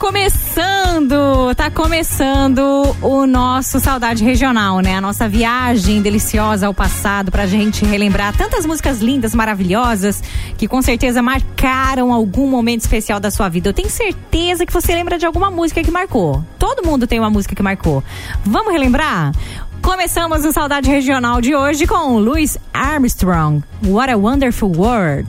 começando, tá começando o nosso Saudade Regional, né? A nossa viagem deliciosa ao passado pra gente relembrar tantas músicas lindas, maravilhosas, que com certeza marcaram algum momento especial da sua vida. Eu tenho certeza que você lembra de alguma música que marcou. Todo mundo tem uma música que marcou. Vamos relembrar? Começamos o Saudade Regional de hoje com Louis Armstrong. What a Wonderful World.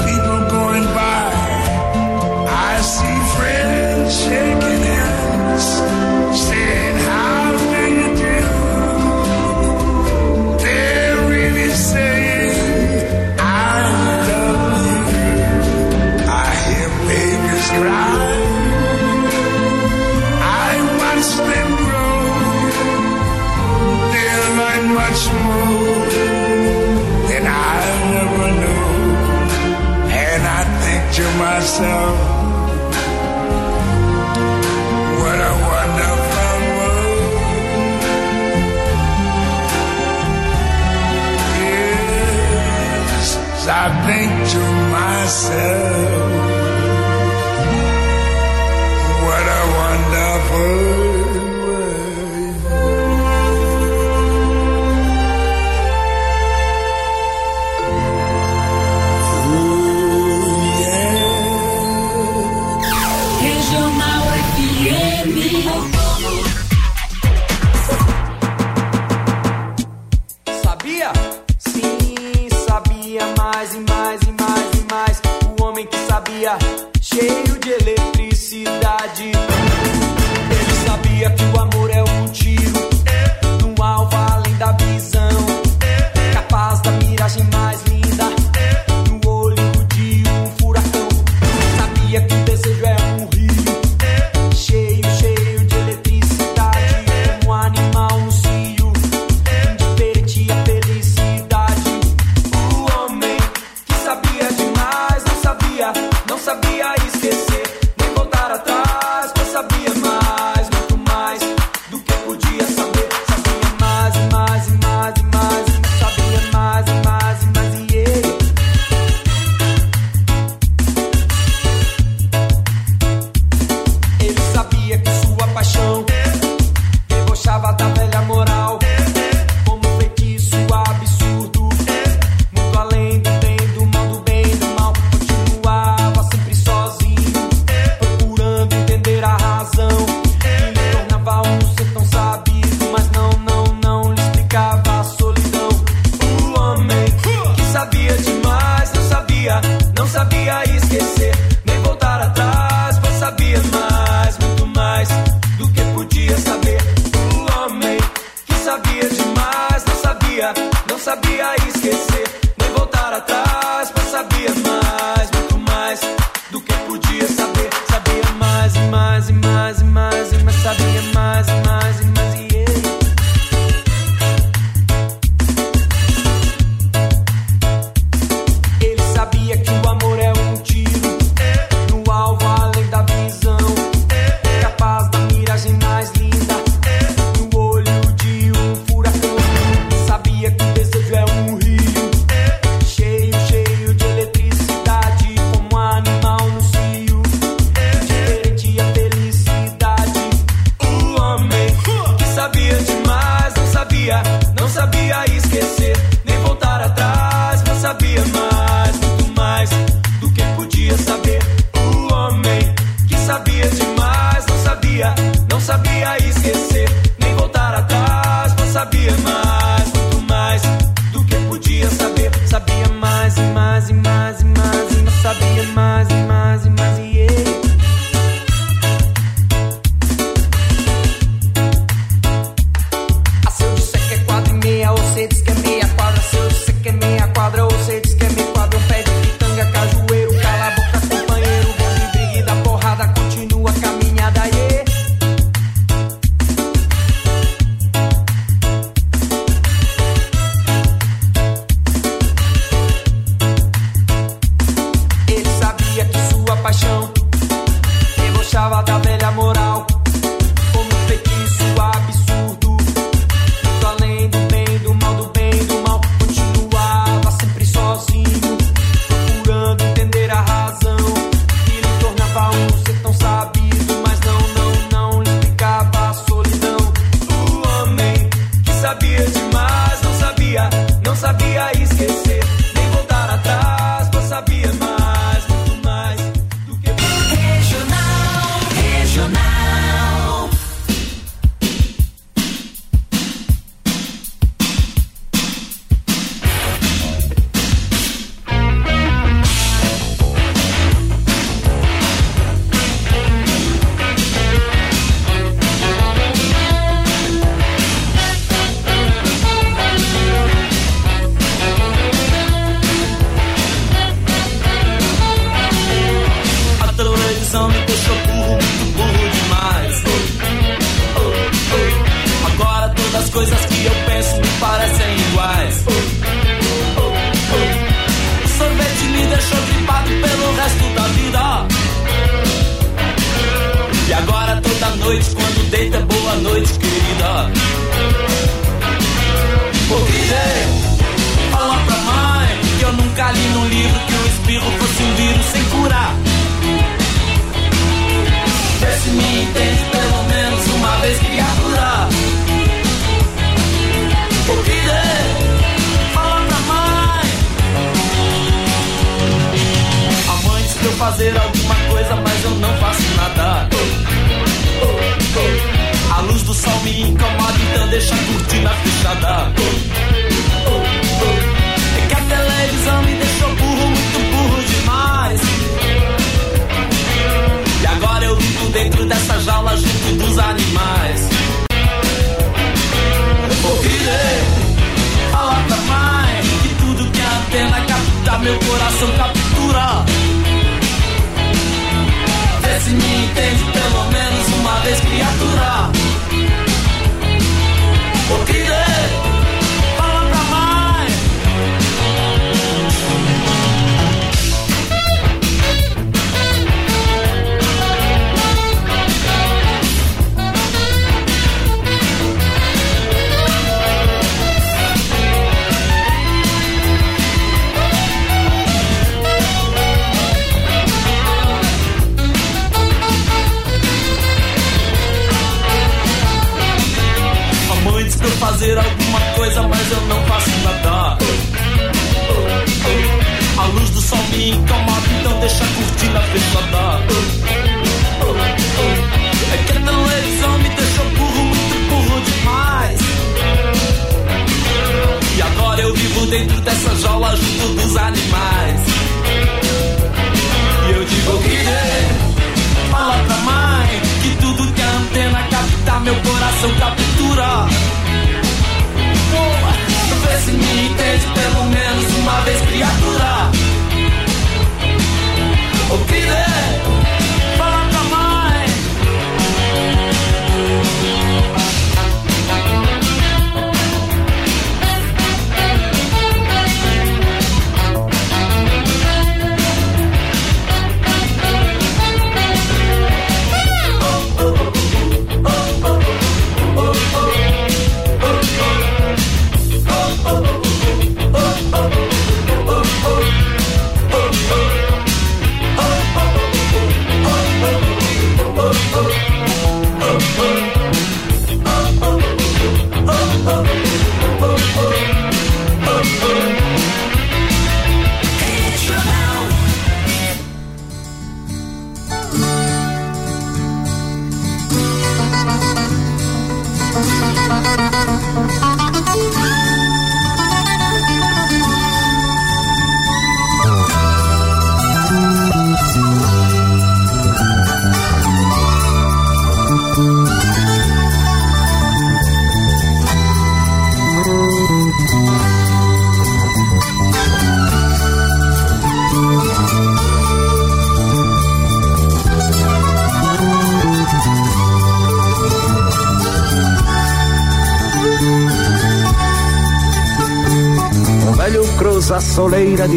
going by. I see friends shaking hands. Fazer alguma coisa, mas eu não faço nada. A luz do sol me incomoda, então deixa a cortina fechada. É que a televisão me deixou burro, muito burro demais. E agora eu vivo dentro dessa jaula junto dos animais. Filho, fala pra mãe que tudo que a antena capta, meu coração captura. Se me entende pelo menos uma vez, criatura. Filho, fala eu não faço nada. A luz do sol me incomoda, então deixa a cortina fechada. É que a televisão me deixou burro, muito burro demais. E agora eu vivo dentro dessa jaula junto dos animais. E eu digo que fala pra mãe que tudo que a antena capta, meu coração captura. Se me entende pelo menos uma vez, criatura. O que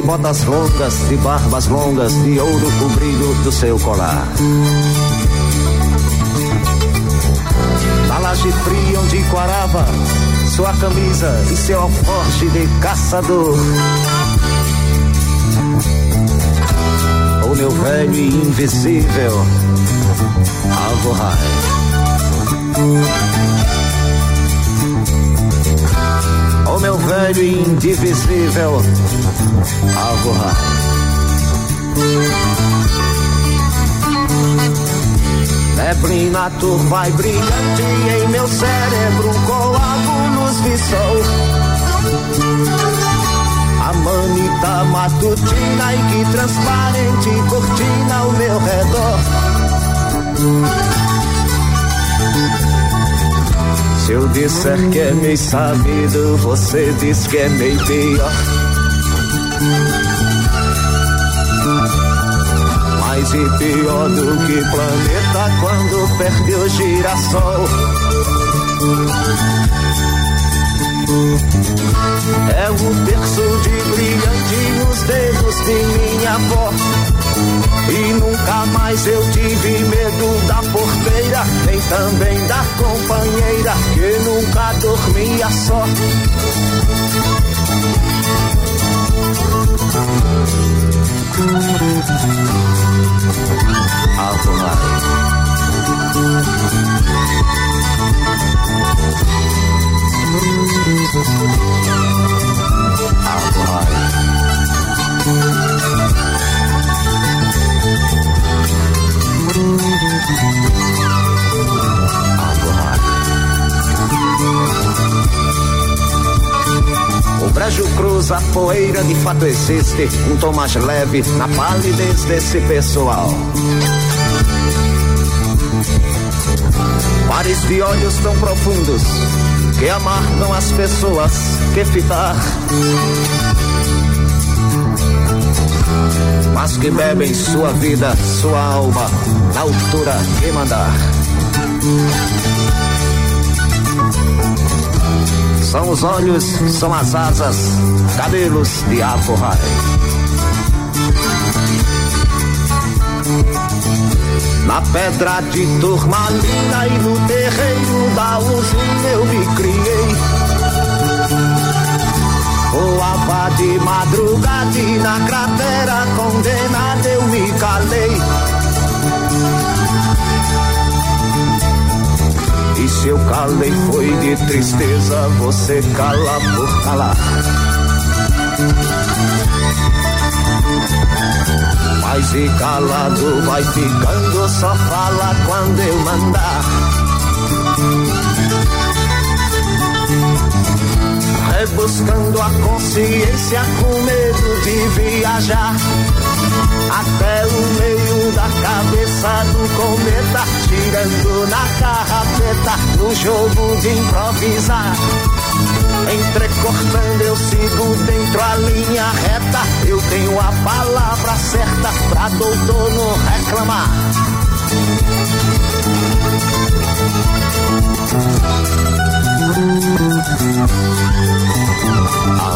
botas longas, de barbas longas, de ouro o brilho do seu colar. Na laje fria onde quarava, sua camisa e seu alforje de caçador. O meu velho e invisível Alvorrai. O meu velho e indivisível Alvorrai. Neblina turva e brilhante em meu cérebro, coágulos vi sol. A manita matutina e que transparente cortina ao meu redor. Se eu disser que é meio sabido, você diz que é meio pior. Mais e pior do que planeta quando perde o girassol. É o terço de brilhante nos dedos de minha avó. E nunca mais eu tive medo da porteira, nem também da companheira, que nunca dormia só. O brejo cruza a poeira, de fato existe um tom mais leve na palidez desse pessoal. Pares de olhos tão profundos que amargam as pessoas que fitar. Mas que bebem sua vida, sua alma, na altura que mandar. São os olhos, são as asas, cabelos de Aforrai. Na pedra de turmalina e no terreiro da usina eu me criei. Voava de madrugada e na cratera condenada eu me calei. E se eu calei foi de tristeza, você cala por calar. Mas e calado vai ficando, só fala quando eu mandar. Rebuscando a consciência com medo de viajar até o meio da cabeça do cometa, tirando na carrapeta no jogo de improvisar. Entrecortando eu sigo dentro a linha reta, eu tenho a palavra certa pra doutor não reclamar. Rádios Regional.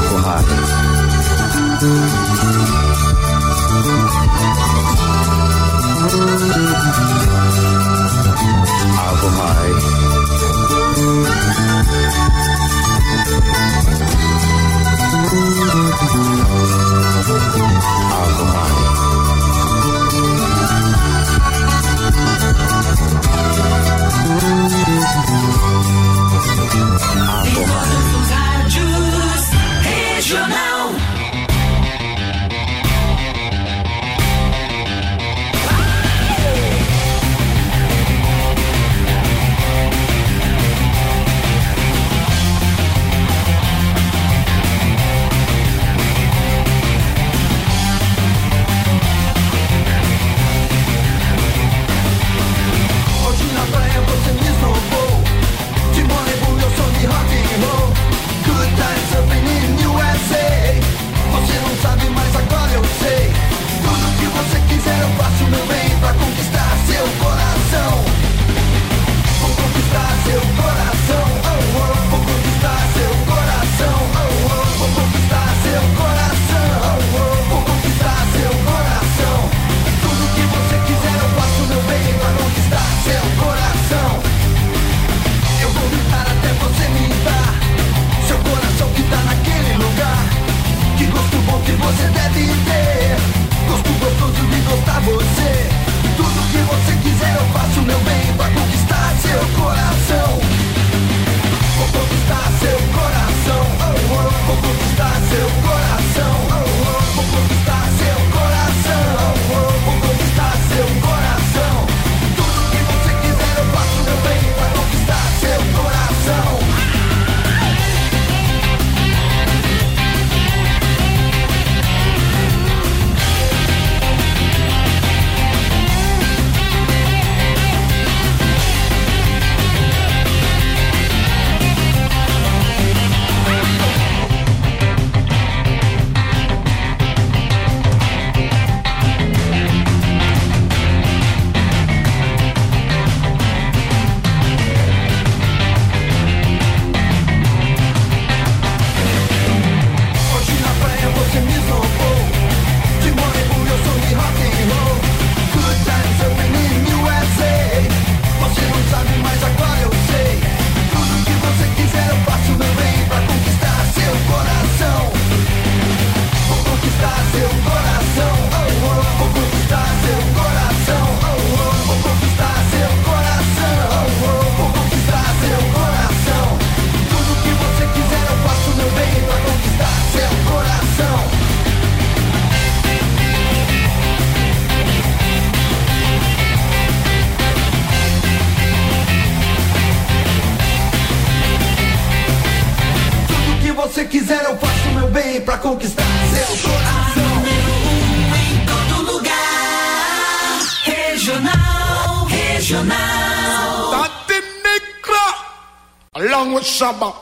Along with Shabba.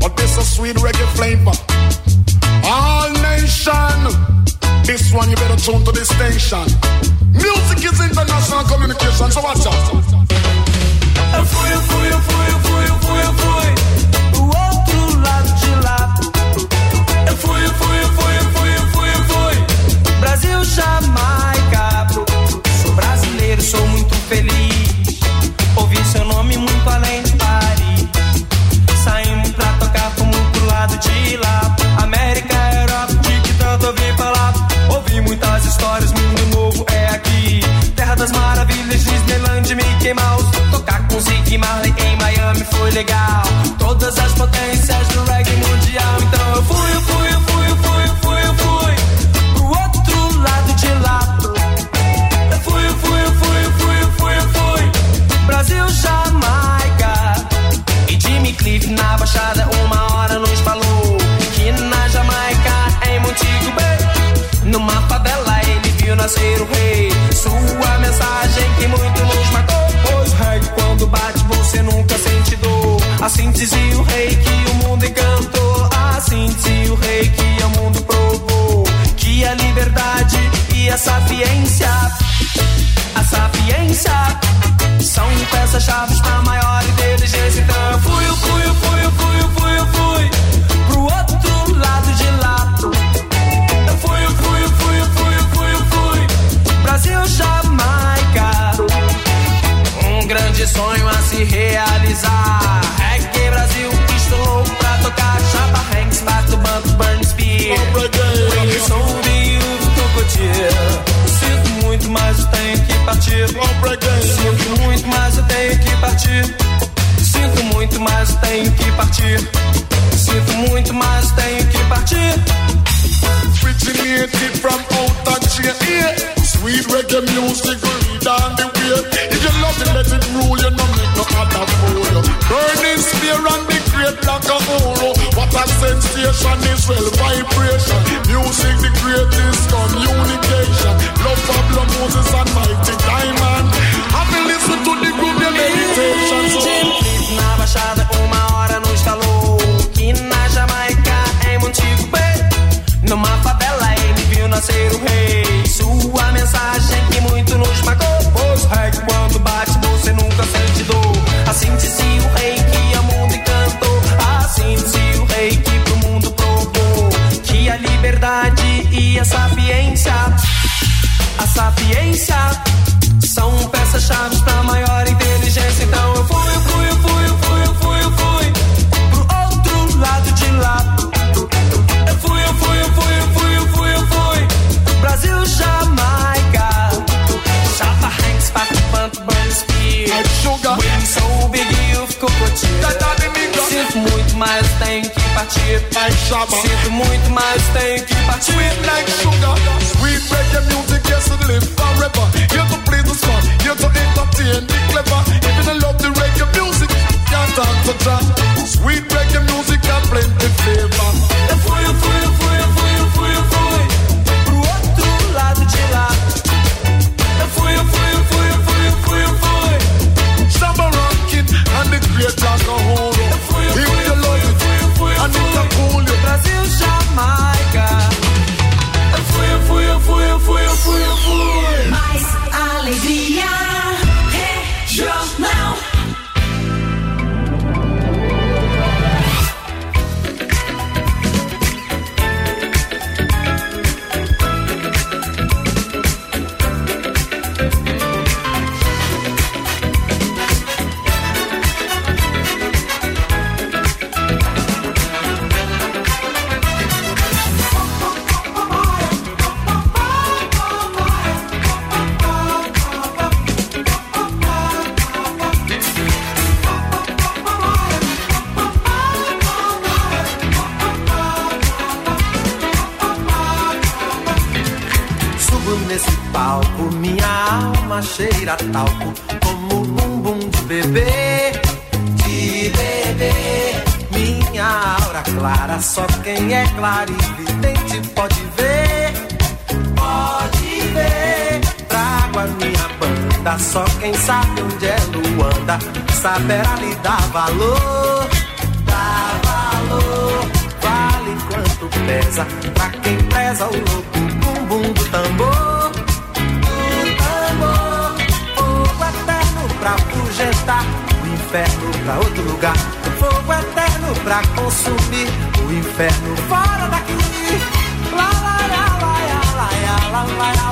But this a sweet reggae flavor. All nation. This one you better tune to this station. Music is international communication, so watch out. Fui, fui, fui, fui, fui, fui pro outro lado de lá. Eu fui, fui, fui, fui, fui, fui. Brasil, Jamaica. Sou brasileiro, sou muito feliz. Ouvi seu nome muito além de histórias, mundo novo é aqui. Terra das maravilhas, Disneyland, Mickey Mouse. Tocar com Ziggy Marley em Miami foi legal. Todas as potências do reggae mundial. Então eu fui, eu fui, eu fui, eu fui, eu fui, eu fui. Pro outro lado de lá. Eu fui, eu fui, eu fui, eu fui, eu fui, eu fui. Brasil, Jamaica. E Jimmy Cliff na baixada, uma hora nos falou que na Jamaica, em Montego Bay, numa favela viu nascer o rei. Sua mensagem que muito nos marcou. Pois reggae quando bate você nunca sente dor. Assim dizia o rei que o mundo encantou. Assim dizia o rei que o mundo provou. Que a liberdade e a sapiência, a sapiência são peças-chave pra maior inteligência. Então fui, eu fui, eu fui, eu fui, eu fui, eu fui pro outro lado de lá. Jamaica. Um grande sonho a se realizar. Reggae Brasil, estou pra tocar. Chapa Hanks, bato banco, burn spear. You sold you, cocotier. Sinto muito, mas eu tenho que partir. Sinto muito, mas eu tenho que partir. Sinto muito, mas eu tenho que partir. Sinto muito, mas eu tenho que partir. originated from out of chain. Sweet reggae music, read on the way. If you love it, let it rule. You no make no other fool. Burning spear and the great like a hole. What a sensation is well vibration. Music the greatest communication. Love Pablo Moses and mighty diamond. Have you listen to the group your meditation. So na baixada, uma hora nos falou que na Jamaica, em Montego Bay, numa favela ele viu nascer o rei. Sapiência, a sapiência são peças-chave pra maior inteligência. Então partir. Like Shabba. Sinto muito, mas tenho que partir. Sweet like sugar, saberá lhe dar valor. Dá valor, vale quanto pesa pra quem preza o louco bumbum do tambor. Do tambor, fogo eterno pra projetar o inferno pra outro lugar. Fogo eterno pra consumir o inferno fora daqui. Lá, lá, lá, lá, lá, lá, lá, lá, lá, lá.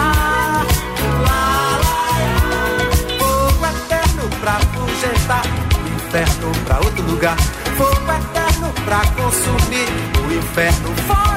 Pra fugentar, o inferno pra outro lugar. Fogo eterno pra consumir, o inferno fora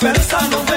Pensando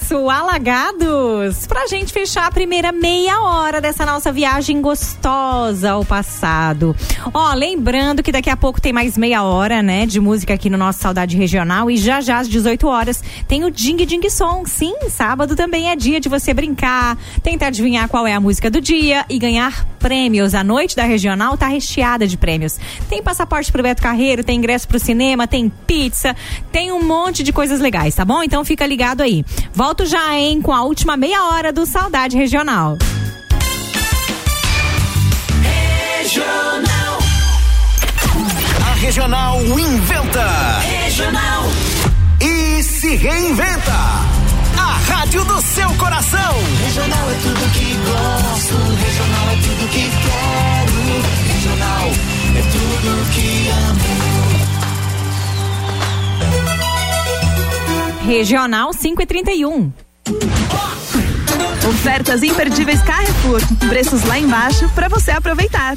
Sucesso, Alagados. Pra gente fechar a primeira meia hora dessa nossa viagem gostosa ao passado. Ó, lembrando que daqui a pouco tem mais meia hora, né, de música aqui no nosso Saudade Regional. E já já às 18 horas tem o Ding Ding Song. Sim, sábado também é dia de você brincar, tentar adivinhar qual é a música do dia e ganhar prêmios. A noite da Regional tá recheada de prêmios. Tem passaporte pro Beto Carreiro, tem ingresso pro cinema, tem pizza, tem um monte de coisas legais, tá bom? Então fica ligado aí. Volto já, hein, com a última meia hora do Saudade Regional. Regional, A Regional inventa regional, e se reinventa. A rádio do seu coração. regional é tudo que gosto, regional é tudo que quero, Regional 5 e 31. Ofertas imperdíveis Carrefour. Preços lá embaixo para você aproveitar.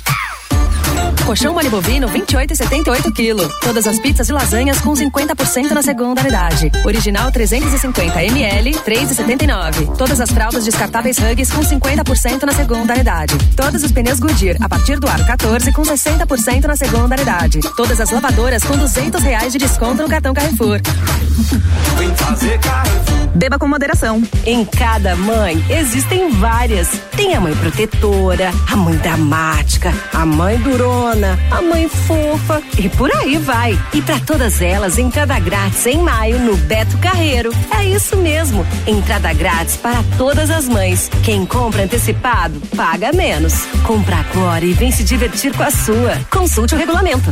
Colchão mole bovino 28,78 kg. Todas as pizzas e lasanhas com 50% na segunda unidade. Original 350 ml 3,79. Todas as fraldas descartáveis Hugs com 50% na segunda unidade. Todos os pneus Goodyear a partir do aro 14 com 60% na segunda unidade. Todas as lavadoras com 200 reais de desconto no cartão Carrefour. Vem fazer Carrefour. Beba com moderação. Em cada mãe existem várias. Tem a mãe protetora, a mãe dramática, a mãe durona, a mãe fofa e por aí vai. E para todas elas, entrada grátis em maio no Beto Carreiro. É isso mesmo, entrada grátis para todas as mães. Quem compra antecipado, paga menos. Compra agora e vem se divertir com a sua. Consulte o regulamento.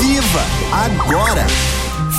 Viva agora.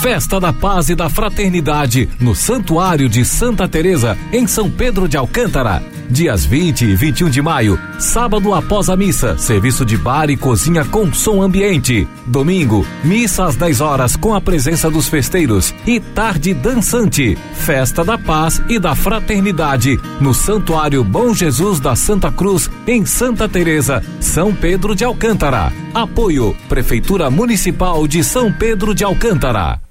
Festa da Paz e da Fraternidade no Santuário de Santa Teresa, em São Pedro de Alcântara. Dias 20 e 21 de maio, sábado após a missa, serviço de bar e cozinha com som ambiente. Domingo, missa às 10 horas com a presença dos festeiros e tarde dançante. Festa da Paz e da Fraternidade no Santuário Bom Jesus da Santa Cruz, em Santa Teresa, São Pedro de Alcântara. Apoio Prefeitura Municipal de São Pedro de Alcântara.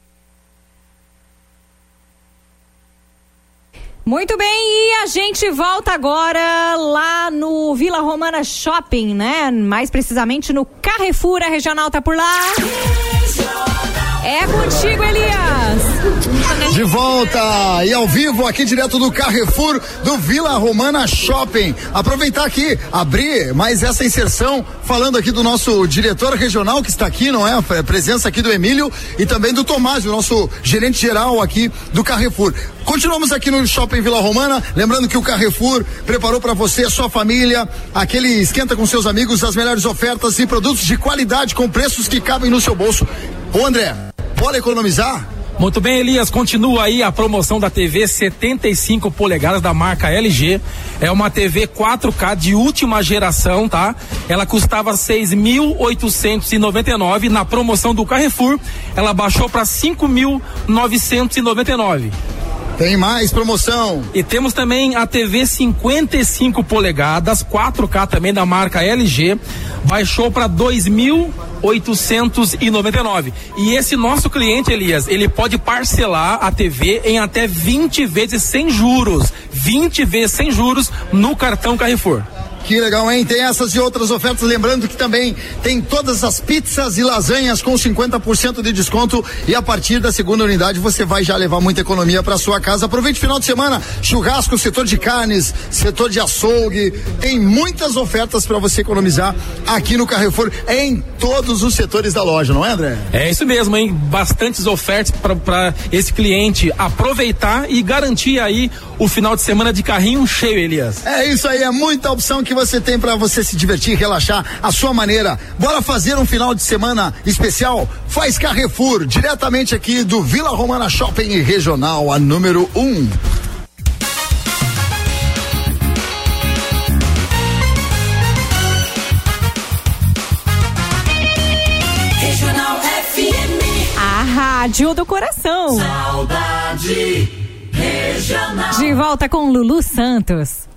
Muito bem, e a gente volta agora lá no Vila Romana Shopping, né? Mais precisamente no Carrefour, a regional tá por lá. É contigo, Elias. De volta e ao vivo aqui direto do Carrefour do Vila Romana Shopping. Aproveitar aqui, abrir mais essa inserção falando aqui do nosso diretor regional que está aqui, não é? A presença aqui do Emílio e também do Tomás, o nosso gerente geral aqui do Carrefour. Continuamos aqui no Shopping Vila Romana, lembrando que o Carrefour preparou para você, sua família, aquele esquenta com seus amigos, as melhores ofertas e produtos de qualidade com preços que cabem no seu bolso. Ô André, bora economizar? Muito bem, Elias, continua aí a promoção da TV 75 polegadas da marca LG. É uma TV 4K de última geração, tá? Ela custava 6.899 na promoção do Carrefour. Ela baixou para 5.999. Tem mais promoção. E temos também a TV 55 polegadas, 4K também da marca LG, baixou para 2.899. E esse nosso cliente, Elias, ele pode parcelar a TV em até 20 vezes sem juros. 20 vezes sem juros no cartão Carrefour. Que legal, hein? Tem essas e outras ofertas. Lembrando que também tem todas as pizzas e lasanhas com 50% de desconto. E a partir da segunda unidade você vai já levar muita economia para sua casa. Aproveite o final de semana. Churrasco, setor de carnes, setor de açougue. Tem muitas ofertas para você economizar aqui no Carrefour em todos os setores da loja, não é, André? É isso mesmo, hein? Bastantes ofertas para esse cliente aproveitar e garantir aí o final de semana de carrinho cheio, Elias. É isso aí, é muita opção que você tem para você se divertir, relaxar a sua maneira. Bora fazer um final de semana especial? Faz Carrefour, diretamente aqui do Vila Romana Shopping Regional, a número 1. Um. Regional FM. A rádio do coração. Saudade regional. De volta com Lulu Santos.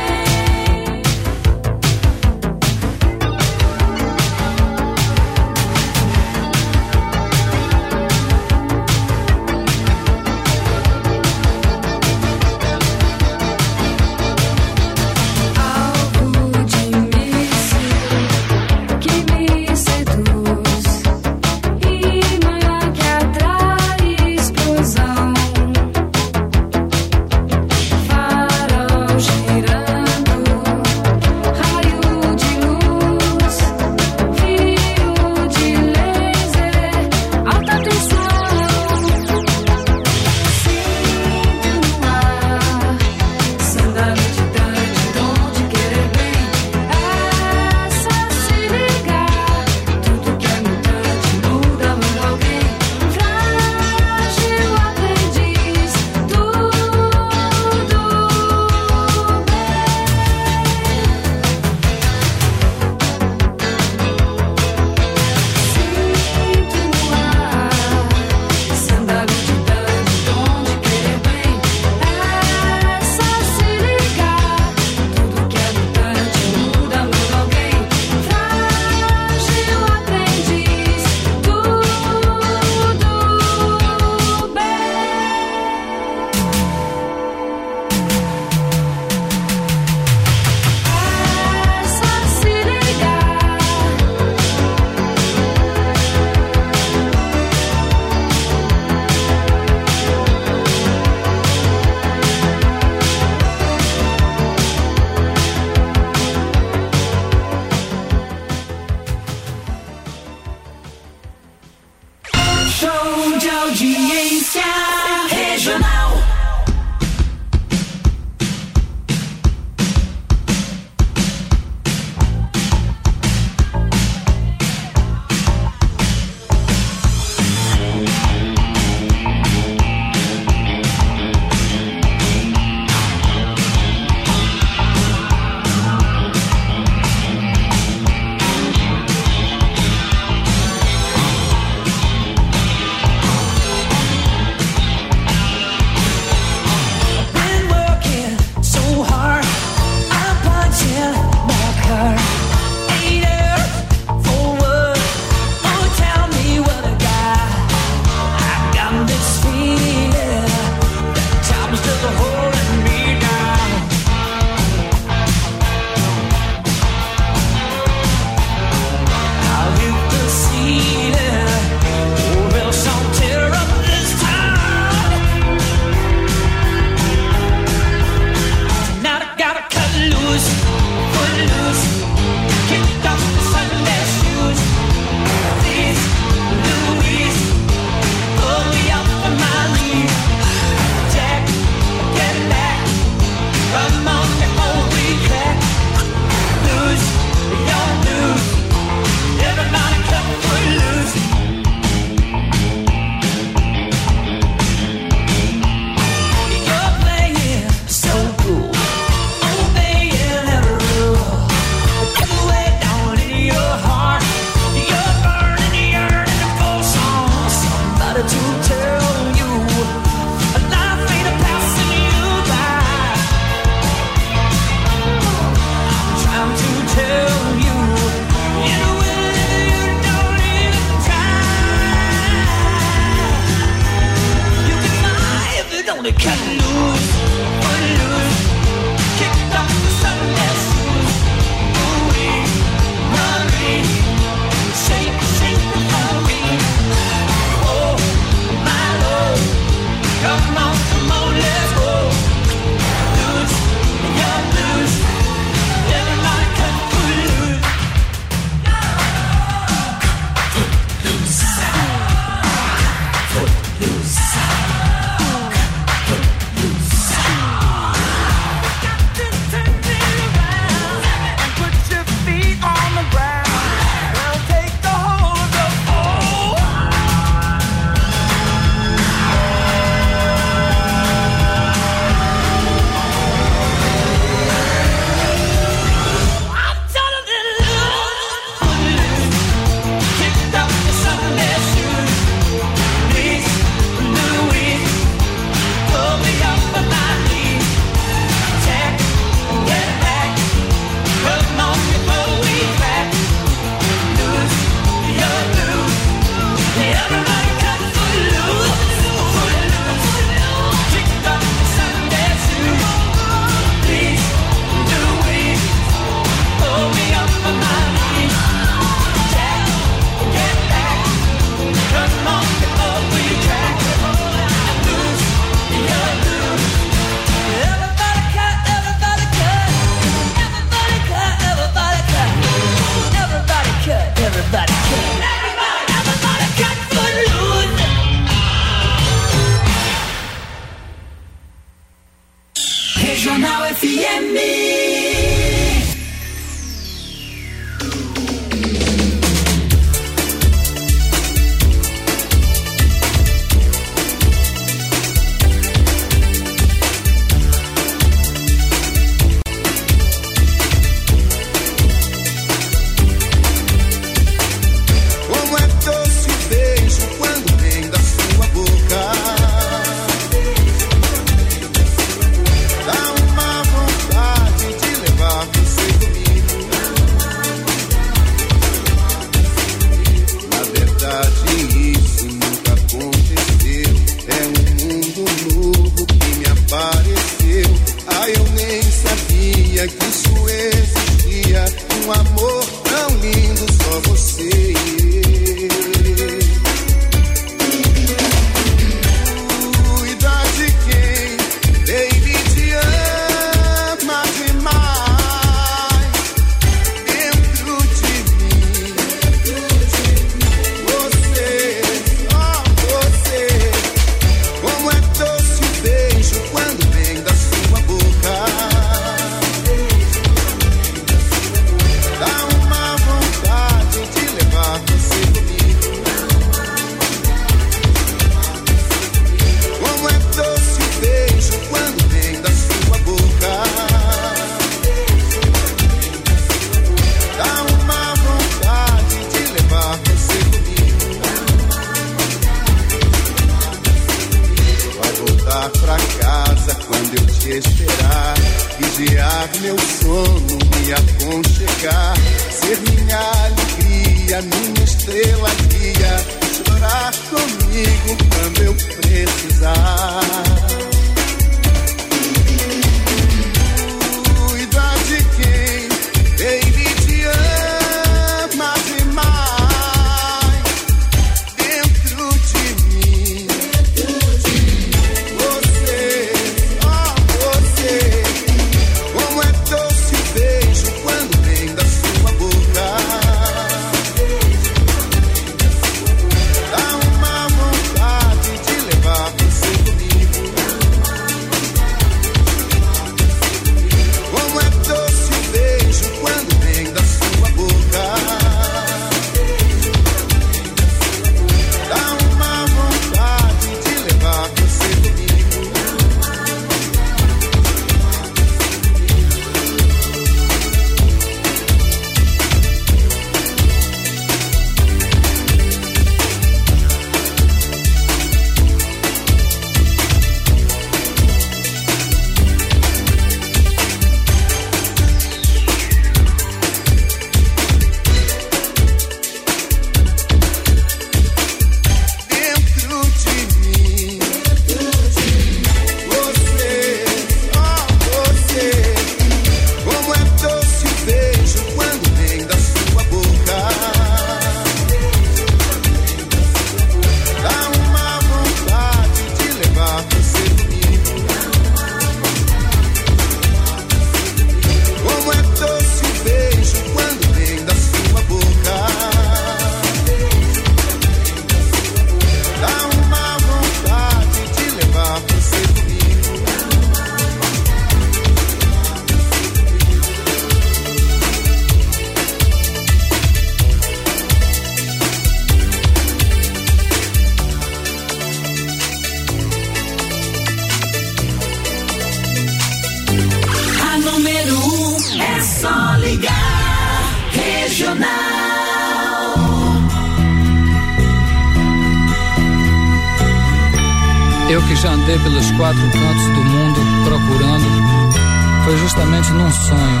Foi justamente num sonho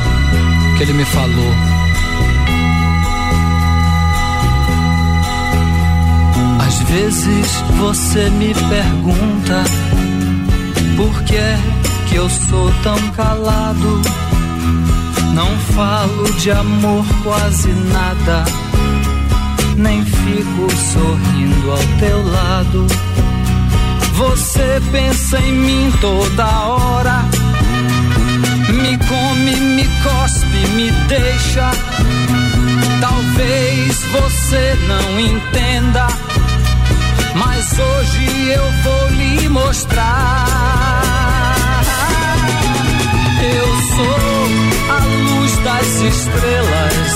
que ele me falou. Às vezes você me pergunta por que é que eu sou tão calado. Não falo de amor quase nada, nem fico sorrindo ao teu lado. Você pensa em mim toda hora, cospe, me deixa. Talvez você não entenda, mas hoje eu vou lhe mostrar. Eu sou a luz das estrelas,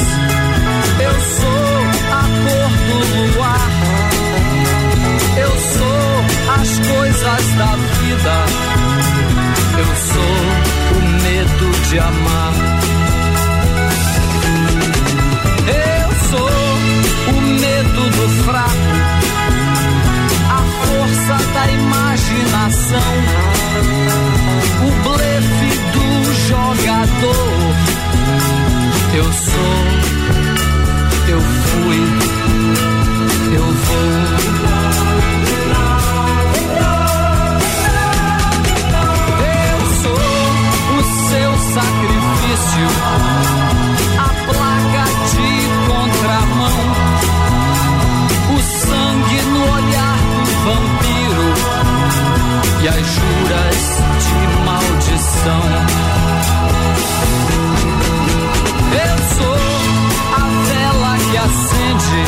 eu sou a cor do luar, eu sou as coisas da vida, eu sou de amar. Eu sou o medo do fraco, a força da imaginação, o blefe do jogador. Eu sou, eu fui, eu vou. E as juras de maldição. Eu sou a vela que acende,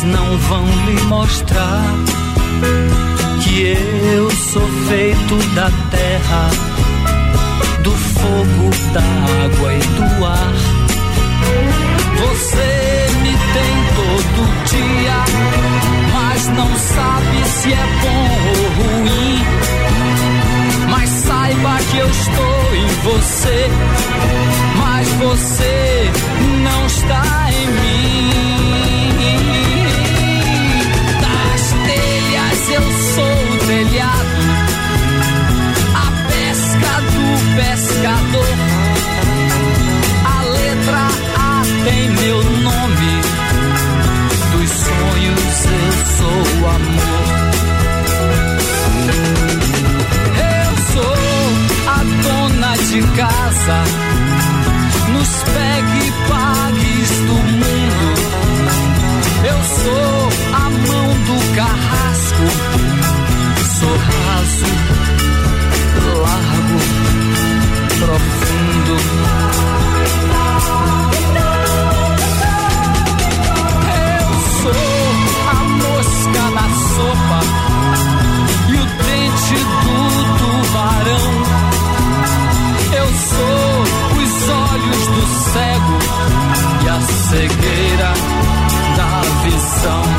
Mas não vão me mostrar que eu sou feito da terra, do fogo, da água e do ar. Você me tem todo dia, mas não sabe se é bom ou ruim. Mas saiba que eu estou em você, mas você não está em mim. meu nome. Dos sonhos eu sou amor. Eu sou a dona de casa. Nos pegue pagues do mundo. Eu sou a mão do carrasco. Sou raso cegueira da visão.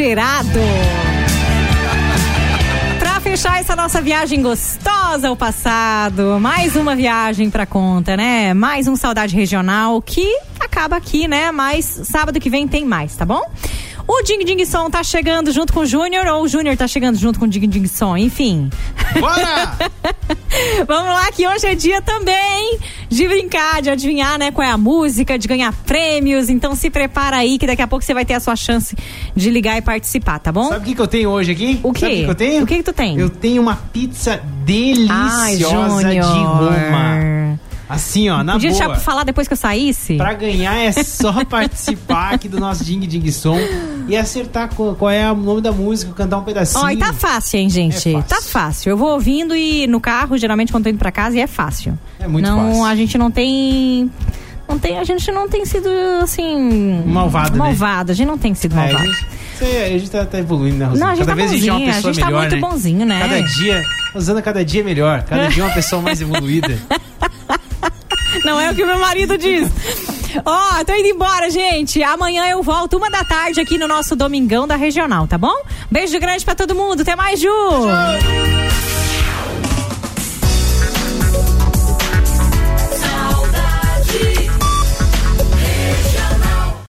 Exagerado. Pra fechar essa nossa viagem gostosa ao passado, mais uma viagem pra conta, né? Mais um Saudade Regional que acaba aqui, né? Mas sábado que vem tem mais, tá bom? O Ding Ding Som tá chegando junto com o Júnior ou o Júnior tá chegando junto com o Ding Ding Som, enfim. Bora! Vamos lá que hoje é dia também de brincar, de adivinhar, né, qual é a música, de ganhar prêmios. Então se prepara aí que daqui a pouco você vai ter a sua chance de ligar e participar, tá bom? Sabe o que, que eu tenho hoje aqui? O quê? Sabe o que, que eu tenho? O que que tu tem? Eu tenho uma pizza Ai, deliciosa de Júnior. Roma. Assim, ó, na Podia boa. pra falar depois que eu saísse? Pra ganhar é só participar aqui do nosso Ding Ding Som e acertar qual, qual é o nome da música, cantar um pedacinho. Ó, e tá fácil, hein, gente? É fácil. Tá fácil. Eu vou ouvindo e no carro, geralmente quando tô indo pra casa, e é fácil. É muito não, fácil. a gente não tem. Não tem, a gente não tem sido assim. Malvado, né? Malvado, a gente não tem sido É, a malvado. gente, a gente tá, tá evoluindo, né, Rosana? Não, a gente cada tá vez a gente é uma bonzinho, a pessoa gente tá melhor, muito né? bonzinho, né? Cada dia, Rosana, cada dia é melhor. Cada dia é uma pessoa mais evoluída. Não é o que meu marido diz. Ó, tô indo embora, gente. Amanhã eu volto uma da tarde aqui no nosso Domingão da Regional, tá bom? Beijo grande pra todo mundo. Até mais, Ju!